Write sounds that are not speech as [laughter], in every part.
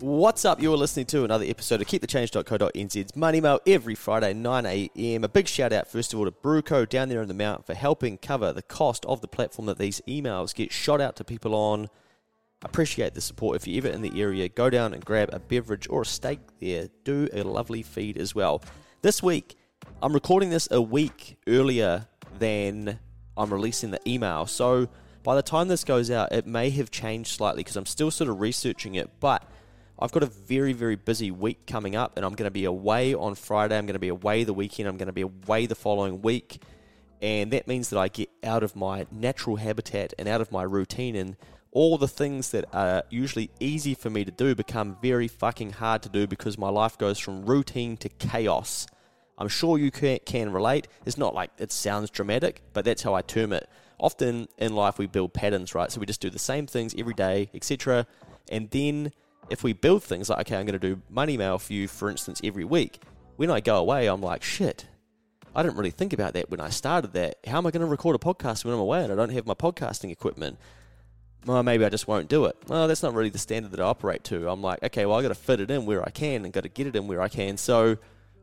What's up? You're listening to another episode of KeepTheChange.co.nz's Money Mail every Friday, 9am. A big shout out, first of all, to Brewco down there in the Mount for helping cover the cost of the platform that these emails get shot out to people on. Appreciate the support. If you're ever in the area, go down and grab a beverage or a steak there. Do a lovely feed as well. This week, I'm recording this a week earlier than I'm releasing the email. So by the time this goes out, it may have changed slightly because I'm still sort of researching it. But I've got a very, very busy week coming up, and I'm going to be away on Friday. I'm going to be away the weekend. I'm going to be away the following week. And that means that I get out of my natural habitat and out of my routine, and all the things that are usually easy for me to do become very fucking hard to do because my life goes from routine to chaos. I'm sure you can, relate. It's not like it sounds dramatic, but that's how I term it. Often in life, we build patterns, right? So we just do the same things every day, etc. And then if we build things like, okay, I'm going to do money mail for you, for instance, every week, when I go away, I'm like, shit, I didn't really think about that when I started that. How am I going to record a podcast when I'm away and I don't have my podcasting equipment? Well, maybe I just won't do it. Well, that's not really the standard that I operate to. I'm like, okay, well, I got to fit it in where I can and got to get it in where I can. So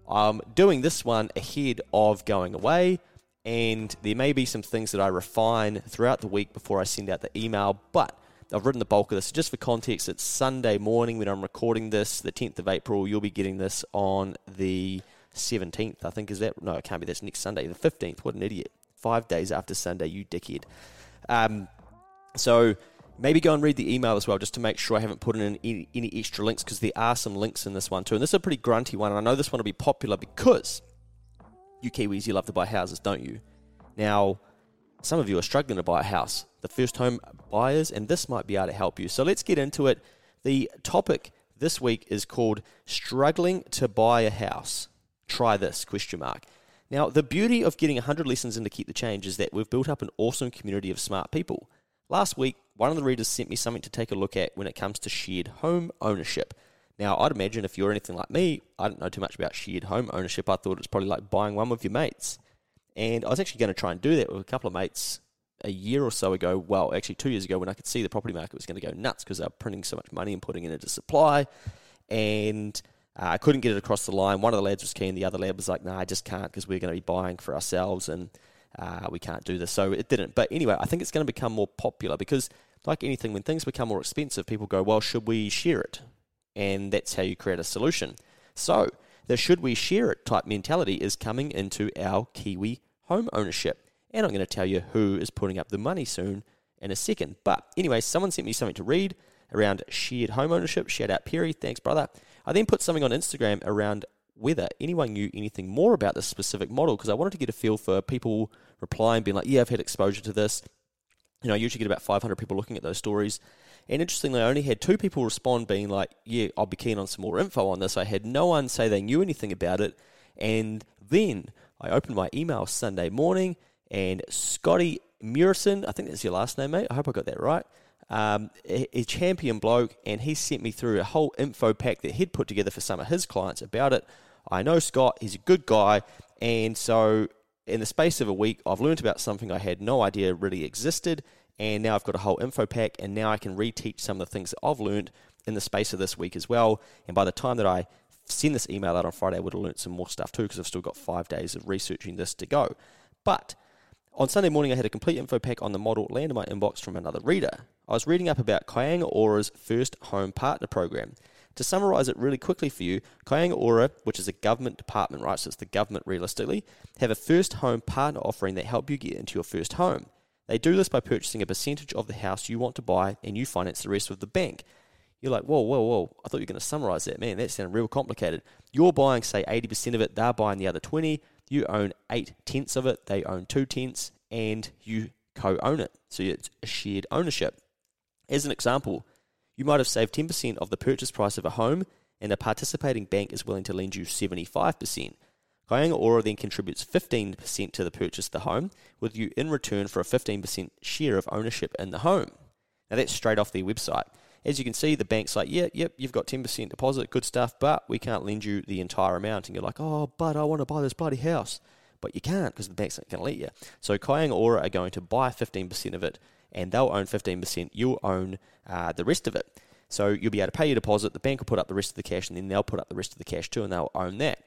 I'm doing this one ahead of going away, and there may be some things that I refine throughout the week before I send out the email, but I've written the bulk of this. Just for context, it's Sunday morning when I'm recording this, the 10th of April. You'll be getting this on the 17th, I think. Is that? No, it can't be. That's next Sunday, the 15th. What an idiot. Five days after Sunday, you dickhead. Um, so maybe go and read the email as well, just to make sure I haven't put in any, any extra links, because there are some links in this one too. And this is a pretty grunty one, and I know this one will be popular because you Kiwis, you love to buy houses, don't you? Now, some of you are struggling to buy a house, the first home buyers, and this might be able to help you. So let's get into it. The topic this week is called struggling to buy a house. Try this question mark. Now, the beauty of getting 100 lessons in to keep the change is that we've built up an awesome community of smart people. Last week, one of the readers sent me something to take a look at when it comes to shared home ownership. Now, I'd imagine if you're anything like me, I don't know too much about shared home ownership. I thought it's probably like buying one with your mates. And I was actually going to try and do that with a couple of mates a year or so ago. Well, actually, two years ago, when I could see the property market was going to go nuts because they were printing so much money and putting it into supply. And uh, I couldn't get it across the line. One of the lads was keen, the other lad was like, "No, nah, I just can't because we're going to be buying for ourselves and uh, we can't do this." So it didn't. But anyway, I think it's going to become more popular because, like anything, when things become more expensive, people go, "Well, should we share it?" And that's how you create a solution. So the should we share it type mentality is coming into our Kiwi home ownership. And I'm going to tell you who is putting up the money soon in a second. But anyway, someone sent me something to read around shared home ownership. Shout out Perry, thanks brother. I then put something on Instagram around whether anyone knew anything more about this specific model because I wanted to get a feel for people replying, being like, yeah, I've had exposure to this. You know, I usually get about 500 people looking at those stories. And interestingly, I only had two people respond being like, yeah, I'll be keen on some more info on this. I had no one say they knew anything about it. And then I opened my email Sunday morning and Scotty Murison, I think that's your last name, mate. I hope I got that right. Um, a, a champion bloke, and he sent me through a whole info pack that he'd put together for some of his clients about it. I know Scott, he's a good guy, and so in the space of a week, I've learned about something I had no idea really existed, and now I've got a whole info pack, and now I can reteach some of the things that I've learned in the space of this week as well. And by the time that I send this email out on Friday, I would have learned some more stuff too, because I've still got five days of researching this to go. But on Sunday morning, I had a complete info pack on the model land in my inbox from another reader. I was reading up about Kāinga Ora's first home partner program. To summarize it really quickly for you, Ora, which is a government department, right, so it's the government realistically, have a first home partner offering that help you get into your first home. They do this by purchasing a percentage of the house you want to buy and you finance the rest with the bank. You're like, whoa, whoa, whoa. I thought you were going to summarize that. Man, that sounded real complicated. You're buying, say, 80% of it, they're buying the other 20. You own eight tenths of it, they own two tenths, and you co own it. So it's a shared ownership. As an example, you might have saved 10% of the purchase price of a home, and a participating bank is willing to lend you 75%. Kāinga Ora then contributes 15% to the purchase of the home, with you in return for a 15% share of ownership in the home. Now that's straight off their website. As you can see, the bank's like, yeah, yep, you've got 10% deposit, good stuff, but we can't lend you the entire amount. And you're like, oh, but I want to buy this bloody house. But you can't because the bank's not going to let you. So Kāinga Ora are going to buy 15% of it, and they'll own 15%. You'll own uh, the rest of it. So you'll be able to pay your deposit, the bank will put up the rest of the cash, and then they'll put up the rest of the cash too, and they'll own that.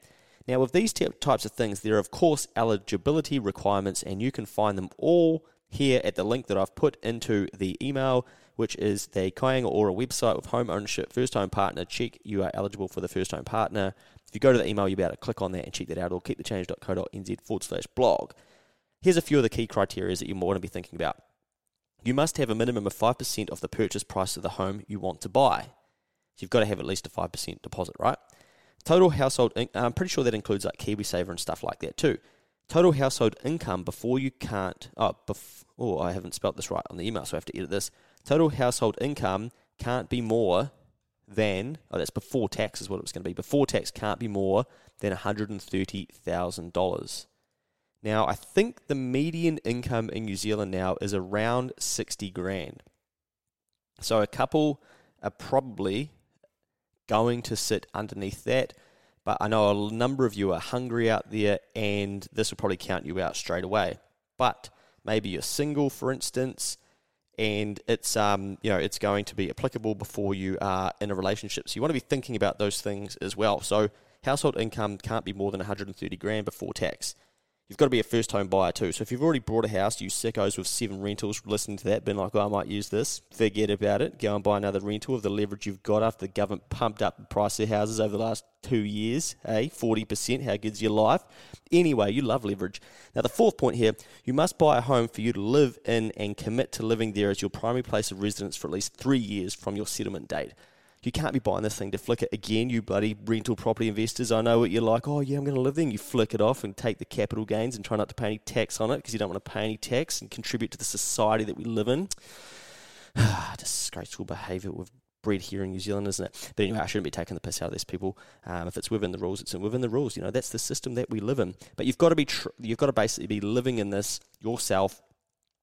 Now, with these types of things, there are, of course, eligibility requirements, and you can find them all here at the link that I've put into the email, which is the Kāinga Ora website with home ownership, first home partner. Check you are eligible for the first home partner. If you go to the email, you'll be able to click on that and check that out, or keepthechange.co.nz forward slash blog. Here's a few of the key criteria that you might want to be thinking about. You must have a minimum of 5% of the purchase price of the home you want to buy. So you've got to have at least a 5% deposit, right? Total household, in- I'm pretty sure that includes like KiwiSaver and stuff like that too. Total household income before you can't, oh, bef- oh, I haven't spelt this right on the email, so I have to edit this. Total household income can't be more than, oh, that's before tax is what it was going to be. Before tax can't be more than $130,000. Now, I think the median income in New Zealand now is around 60 grand. So a couple are probably going to sit underneath that. But I know a number of you are hungry out there, and this will probably count you out straight away. But maybe you're single, for instance, and it's um, you know it's going to be applicable before you are in a relationship. So you want to be thinking about those things as well. So household income can't be more than 130 grand before tax you've got to be a first home buyer too. So if you've already bought a house, you sickos with seven rentals listening to that, been like, oh, I might use this, forget about it. Go and buy another rental of the leverage you've got after the government pumped up the price of houses over the last two years. Eh? Hey, 40%, how good's your life? Anyway, you love leverage. Now, the fourth point here you must buy a home for you to live in and commit to living there as your primary place of residence for at least three years from your settlement date. You can't be buying this thing to flick it again, you bloody rental property investors. I know what you're like. Oh, yeah, I'm going to live there. And you flick it off and take the capital gains and try not to pay any tax on it because you don't want to pay any tax and contribute to the society that we live in. [sighs] Disgraceful behaviour we've bred here in New Zealand, isn't it? But anyway, I shouldn't be taking the piss out of these people. Um, if it's within the rules, it's within the rules. You know, that's the system that we live in. But you've got to be, tr- you've got to basically be living in this yourself.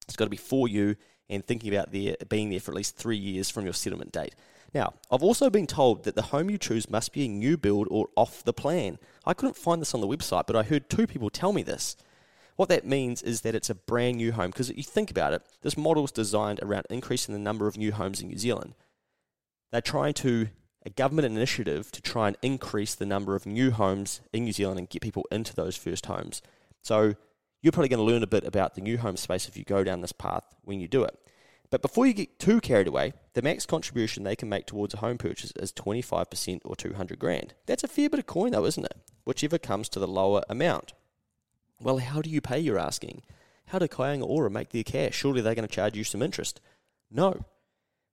It's got to be for you and thinking about there being there for at least three years from your settlement date. Now, I've also been told that the home you choose must be a new build or off the plan. I couldn't find this on the website, but I heard two people tell me this. What that means is that it's a brand new home because if you think about it, this model is designed around increasing the number of new homes in New Zealand. They're trying to a government initiative to try and increase the number of new homes in New Zealand and get people into those first homes. So you're probably going to learn a bit about the new home space if you go down this path when you do it. But before you get too carried away, the max contribution they can make towards a home purchase is 25% or 200 grand. That's a fair bit of coin though, isn't it? Whichever comes to the lower amount. Well, how do you pay, you're asking? How do Kāinga Ora make their cash? Surely they're going to charge you some interest. No.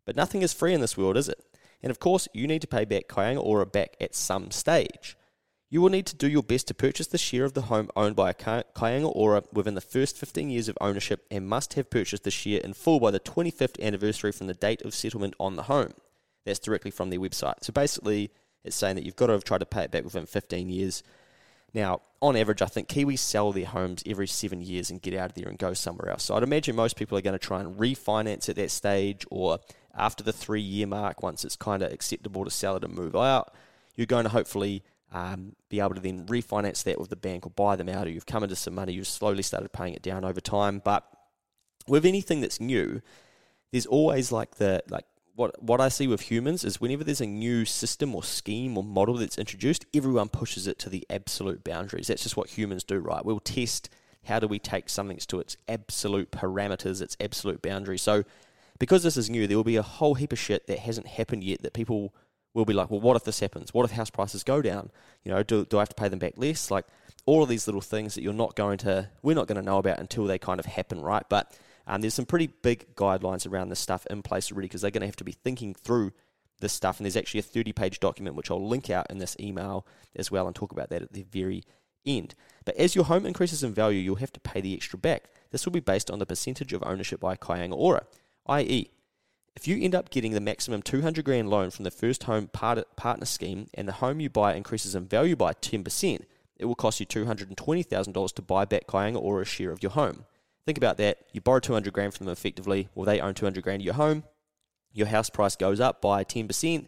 But nothing is free in this world, is it? And of course, you need to pay back Kāinga Ora back at some stage. You will need to do your best to purchase the share of the home owned by a Kāinga Ora within the first 15 years of ownership and must have purchased the share in full by the 25th anniversary from the date of settlement on the home. That's directly from their website. So basically, it's saying that you've got to have tried to pay it back within 15 years. Now, on average, I think Kiwis sell their homes every seven years and get out of there and go somewhere else. So I'd imagine most people are going to try and refinance at that stage or after the three year mark, once it's kind of acceptable to sell it and move out, you're going to hopefully um, be able to then refinance that with the bank or buy them out, or you've come into some money, you've slowly started paying it down over time. But with anything that's new, there's always like the like what what I see with humans is whenever there's a new system or scheme or model that's introduced, everyone pushes it to the absolute boundaries. That's just what humans do, right? We'll test how do we take something to its absolute parameters, its absolute boundary. So because this is new, there will be a whole heap of shit that hasn't happened yet that people will be like, well, what if this happens? What if house prices go down? You know, do, do I have to pay them back less? Like all of these little things that you're not going to, we're not going to know about until they kind of happen, right? But um, there's some pretty big guidelines around this stuff in place already because they're going to have to be thinking through this stuff. And there's actually a 30 page document which I'll link out in this email as well and talk about that at the very end. But as your home increases in value, you'll have to pay the extra back. This will be based on the percentage of ownership by Kāinga Ora, i.e., if you end up getting the maximum 200 grand loan from the first home partner scheme and the home you buy increases in value by 10%, it will cost you $220,000 to buy back Kāinga Ora share of your home. Think about that. You borrow 200 grand from them effectively, well, they own 200 grand of your home. Your house price goes up by 10%,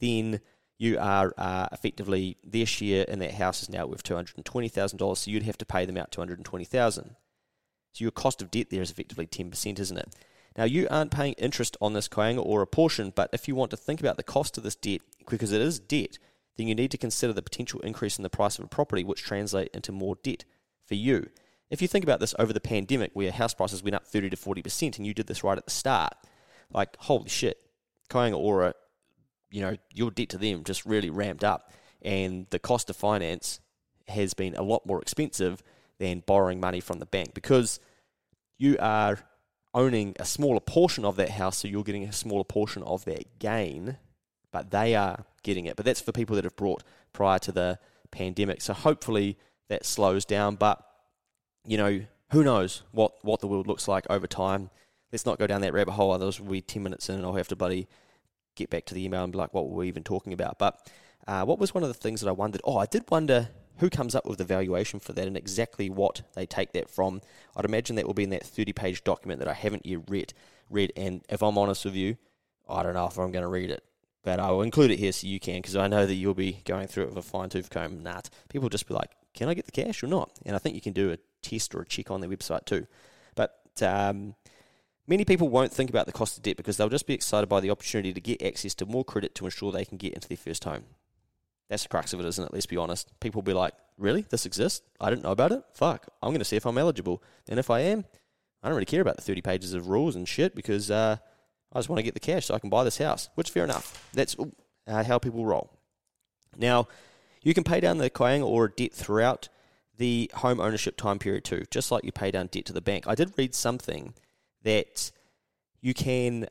then you are uh, effectively their share in that house is now worth $220,000, so you'd have to pay them out 220,000. So your cost of debt there is effectively 10%, isn't it? Now, you aren't paying interest on this Kāinga Ora portion, but if you want to think about the cost of this debt, because it is debt, then you need to consider the potential increase in the price of a property, which translate into more debt for you. If you think about this over the pandemic, where house prices went up 30 to 40%, and you did this right at the start, like, holy shit, Kāinga Ora, you know, your debt to them just really ramped up. And the cost of finance has been a lot more expensive than borrowing money from the bank because you are owning a smaller portion of that house, so you're getting a smaller portion of that gain, but they are getting it. But that's for people that have brought prior to the pandemic. So hopefully that slows down. But you know, who knows what, what the world looks like over time. Let's not go down that rabbit hole, otherwise we'll be 10 minutes in and I'll have to bloody get back to the email and be like, what were we even talking about? But uh, what was one of the things that I wondered? Oh, I did wonder who comes up with the valuation for that and exactly what they take that from. I'd imagine that will be in that 30 page document that I haven't yet read. read. And if I'm honest with you, I don't know if I'm going to read it. But I will include it here so you can, because I know that you'll be going through it with a fine tooth comb. Nah, people just be like, can I get the cash or not? And I think you can do a test or a check on their website too. But um, many people won't think about the cost of debt because they'll just be excited by the opportunity to get access to more credit to ensure they can get into their first home. That's the crux of it, isn't it? Let's be honest. People will be like, really? This exists? I didn't know about it? Fuck. I'm going to see if I'm eligible. And if I am, I don't really care about the 30 pages of rules and shit because uh, I just want to get the cash so I can buy this house, which is fair enough. That's uh, how people roll. Now, you can pay down the Kāinga Ora debt throughout the home ownership time period too, just like you pay down debt to the bank. I did read something that you can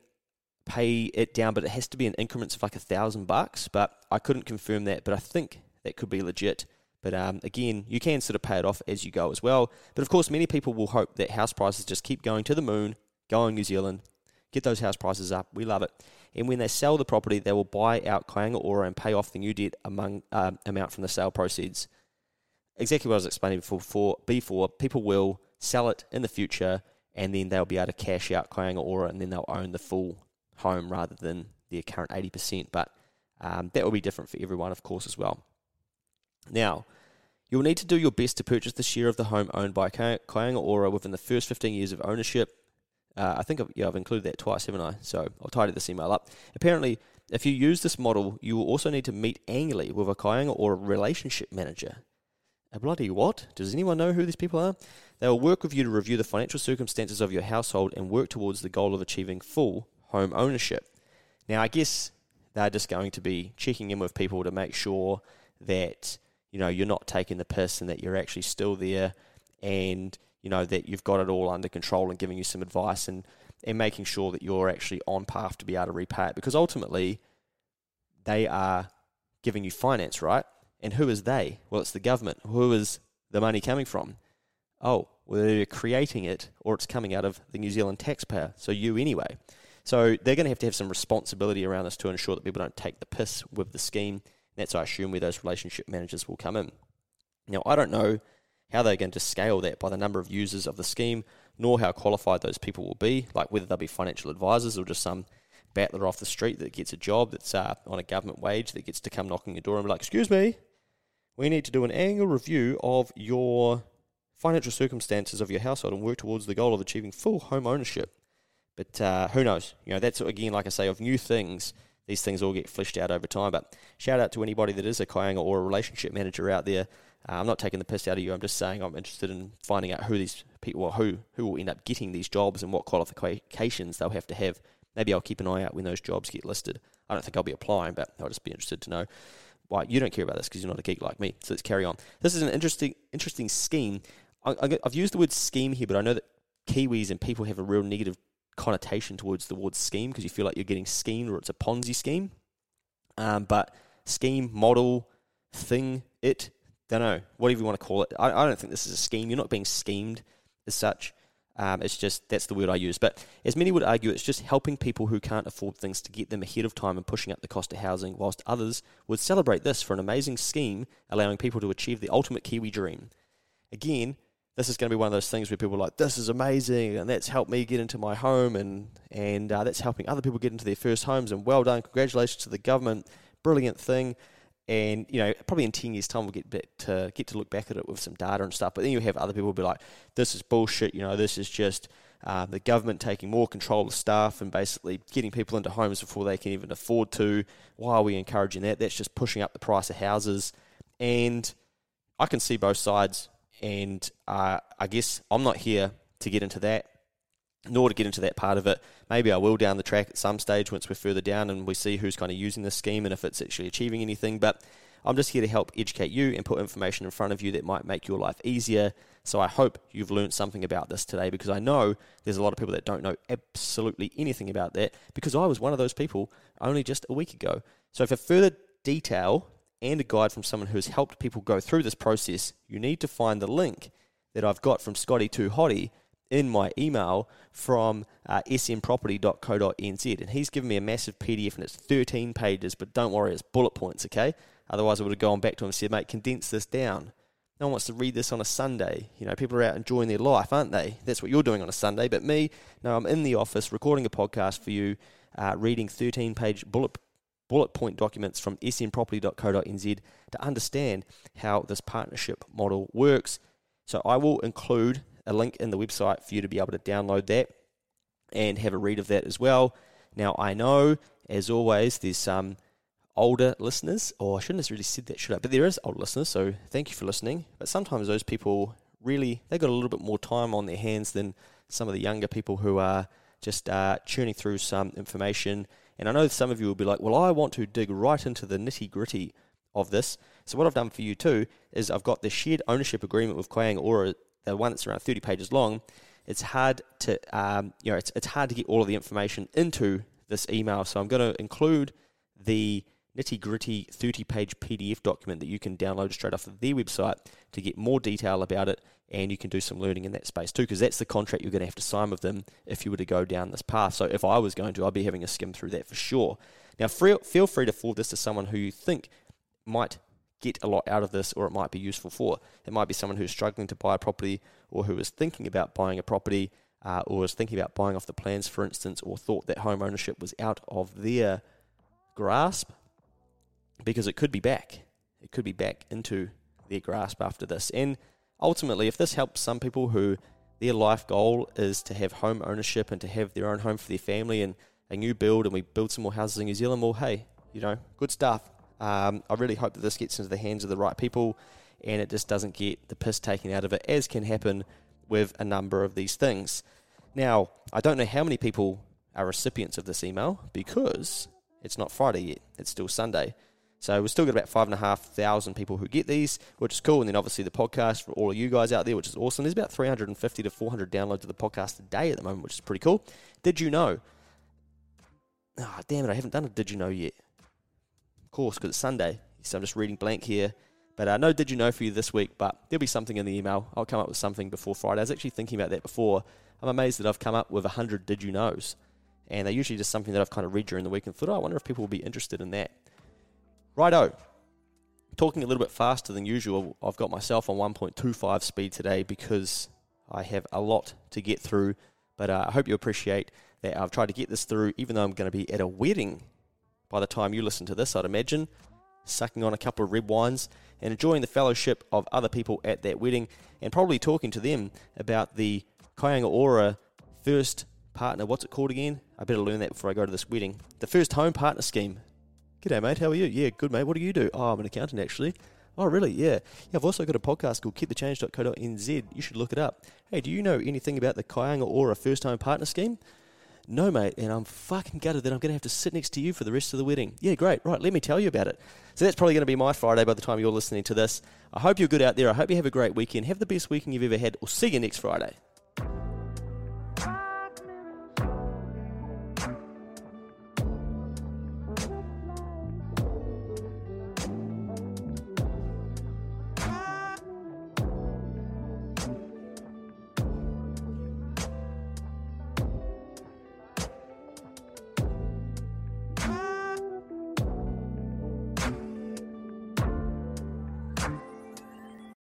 pay it down, but it has to be in increments of like a thousand bucks. But I couldn't confirm that, but I think that could be legit. But um, again, you can sort of pay it off as you go as well. But of course, many people will hope that house prices just keep going to the moon, go on New Zealand, get those house prices up. We love it. And when they sell the property, they will buy out Kāinga Ora and pay off the new debt among um, amount from the sale proceeds exactly what I was explaining before, before, people will sell it in the future and then they'll be able to cash out Kāinga Ora and then they'll own the full home rather than their current 80%. But um, that will be different for everyone, of course, as well. Now, you'll need to do your best to purchase the share of the home owned by Kāinga Ora within the first 15 years of ownership. Uh, I think I've, yeah, I've included that twice, haven't I? So I'll tidy this email up. Apparently, if you use this model, you will also need to meet annually with a Kāinga Ora relationship manager. A bloody what? Does anyone know who these people are? They will work with you to review the financial circumstances of your household and work towards the goal of achieving full home ownership. Now, I guess they're just going to be checking in with people to make sure that you know you're not taking the piss and that you're actually still there, and you know that you've got it all under control and giving you some advice and and making sure that you're actually on path to be able to repay it because ultimately they are giving you finance, right? And who is they? Well, it's the government. Who is the money coming from? Oh, well, they're creating it or it's coming out of the New Zealand taxpayer, so you anyway. So they're going to have to have some responsibility around this to ensure that people don't take the piss with the scheme. That's, I assume, where those relationship managers will come in. Now, I don't know how they're going to scale that by the number of users of the scheme, nor how qualified those people will be, like whether they'll be financial advisors or just some battler off the street that gets a job that's uh, on a government wage that gets to come knocking your door and be like, excuse me, we need to do an annual review of your financial circumstances of your household and work towards the goal of achieving full home ownership. But uh, who knows? You know, that's again, like I say, of new things. These things all get fleshed out over time. But shout out to anybody that is a Kāinga Ora relationship manager out there. Uh, I'm not taking the piss out of you. I'm just saying I'm interested in finding out who these people, well, who who will end up getting these jobs and what qualifications they'll have to have. Maybe I'll keep an eye out when those jobs get listed. I don't think I'll be applying, but I'll just be interested to know why you don't care about this because you're not a geek like me. So let's carry on. This is an interesting interesting scheme. I, have used the word scheme here, but I know that Kiwis and people have a real negative connotation towards the word scheme because you feel like you're getting schemed or it's a Ponzi scheme. Um, but scheme, model, thing, it, don't know, whatever you want to call it. I, I don't think this is a scheme. You're not being schemed as such. Um, it's just that's the word I use. But as many would argue, it's just helping people who can't afford things to get them ahead of time and pushing up the cost of housing, whilst others would celebrate this for an amazing scheme allowing people to achieve the ultimate Kiwi dream. Again, this is going to be one of those things where people are like, this is amazing, and that's helped me get into my home, and and uh, that's helping other people get into their first homes, and well done, congratulations to the government, brilliant thing. And you know, probably in ten years' time, we'll get back to get to look back at it with some data and stuff. But then you have other people be like, "This is bullshit." You know, this is just uh, the government taking more control of staff and basically getting people into homes before they can even afford to. Why are we encouraging that? That's just pushing up the price of houses. And I can see both sides and uh, I guess I'm not here to get into that, nor to get into that part of it. Maybe I will down the track at some stage once we're further down and we see who's kind of using this scheme and if it's actually achieving anything. But I'm just here to help educate you and put information in front of you that might make your life easier. So I hope you've learned something about this today because I know there's a lot of people that don't know absolutely anything about that because I was one of those people only just a week ago. So for further detail and a guide from someone who has helped people go through this process, you need to find the link that I've got from Scotty to Hottie in my email from uh, smproperty.co.nz. And he's given me a massive PDF and it's 13 pages, but don't worry, it's bullet points, okay? Otherwise, I would have gone back to him and said, mate, condense this down. No one wants to read this on a Sunday. You know, people are out enjoying their life, aren't they? That's what you're doing on a Sunday. But me, no, I'm in the office recording a podcast for you, uh, reading 13 page bullet bullet point documents from smproperty.co.nz to understand how this partnership model works. So I will include a link in the website for you to be able to download that and have a read of that as well. Now I know, as always, there's some older listeners, or I shouldn't have really said that, should I? But there is old listeners, so thank you for listening. But sometimes those people really they've got a little bit more time on their hands than some of the younger people who are just uh, churning through some information and I know some of you will be like, well, I want to dig right into the nitty gritty of this. So what I've done for you too is I've got the shared ownership agreement with Kāinga Ora, the one that's around 30 pages long. It's hard to, um, you know, it's, it's hard to get all of the information into this email. So I'm going to include the nitty gritty 30 page PDF document that you can download straight off of their website to get more detail about it and you can do some learning in that space too because that's the contract you're going to have to sign with them if you were to go down this path. So if I was going to, I'd be having a skim through that for sure. Now, feel free to forward this to someone who you think might get a lot out of this or it might be useful for. It might be someone who's struggling to buy a property or who is thinking about buying a property uh, or is thinking about buying off the plans, for instance, or thought that home ownership was out of their grasp because it could be back. It could be back into their grasp after this. And ultimately, if this helps some people who their life goal is to have home ownership and to have their own home for their family and a new build, and we build some more houses in New Zealand, well, hey, you know, good stuff. Um, I really hope that this gets into the hands of the right people and it just doesn't get the piss taken out of it, as can happen with a number of these things. Now, I don't know how many people are recipients of this email because it's not Friday yet, it's still Sunday. So we've still got about five and a half thousand people who get these, which is cool. And then obviously the podcast for all of you guys out there, which is awesome. There's about 350 to 400 downloads of the podcast a day at the moment, which is pretty cool. Did you know? Oh, damn it, I haven't done a did you know yet. Of course, because it's Sunday. So I'm just reading blank here. But uh, no did you know for you this week, but there'll be something in the email. I'll come up with something before Friday. I was actually thinking about that before. I'm amazed that I've come up with 100 did you knows. And they're usually just something that I've kind of read during the week and thought, oh, I wonder if people will be interested in that. Righto. Talking a little bit faster than usual, I've got myself on 1.25 speed today because I have a lot to get through. But uh, I hope you appreciate that I've tried to get this through, even though I'm going to be at a wedding by the time you listen to this, I'd imagine. sucking on a couple of red wines, and enjoying the fellowship of other people at that wedding, and probably talking to them about the Kāinga Ora first partner. What's it called again? I better learn that before I go to this wedding. The first home partner scheme. G'day, mate. How are you? Yeah, good, mate. What do you do? Oh, I'm an accountant, actually. Oh, really? Yeah. Yeah, I've also got a podcast called keepthechange.co.nz. You should look it up. Hey, do you know anything about the Kāinga Ora first home partner scheme? No, mate, and I'm fucking gutted that I'm going to have to sit next to you for the rest of the wedding. Yeah, great. Right, let me tell you about it. So that's probably going to be my Friday by the time you're listening to this. I hope you're good out there. I hope you have a great weekend. Have the best weekend you've ever had. We'll see you next Friday.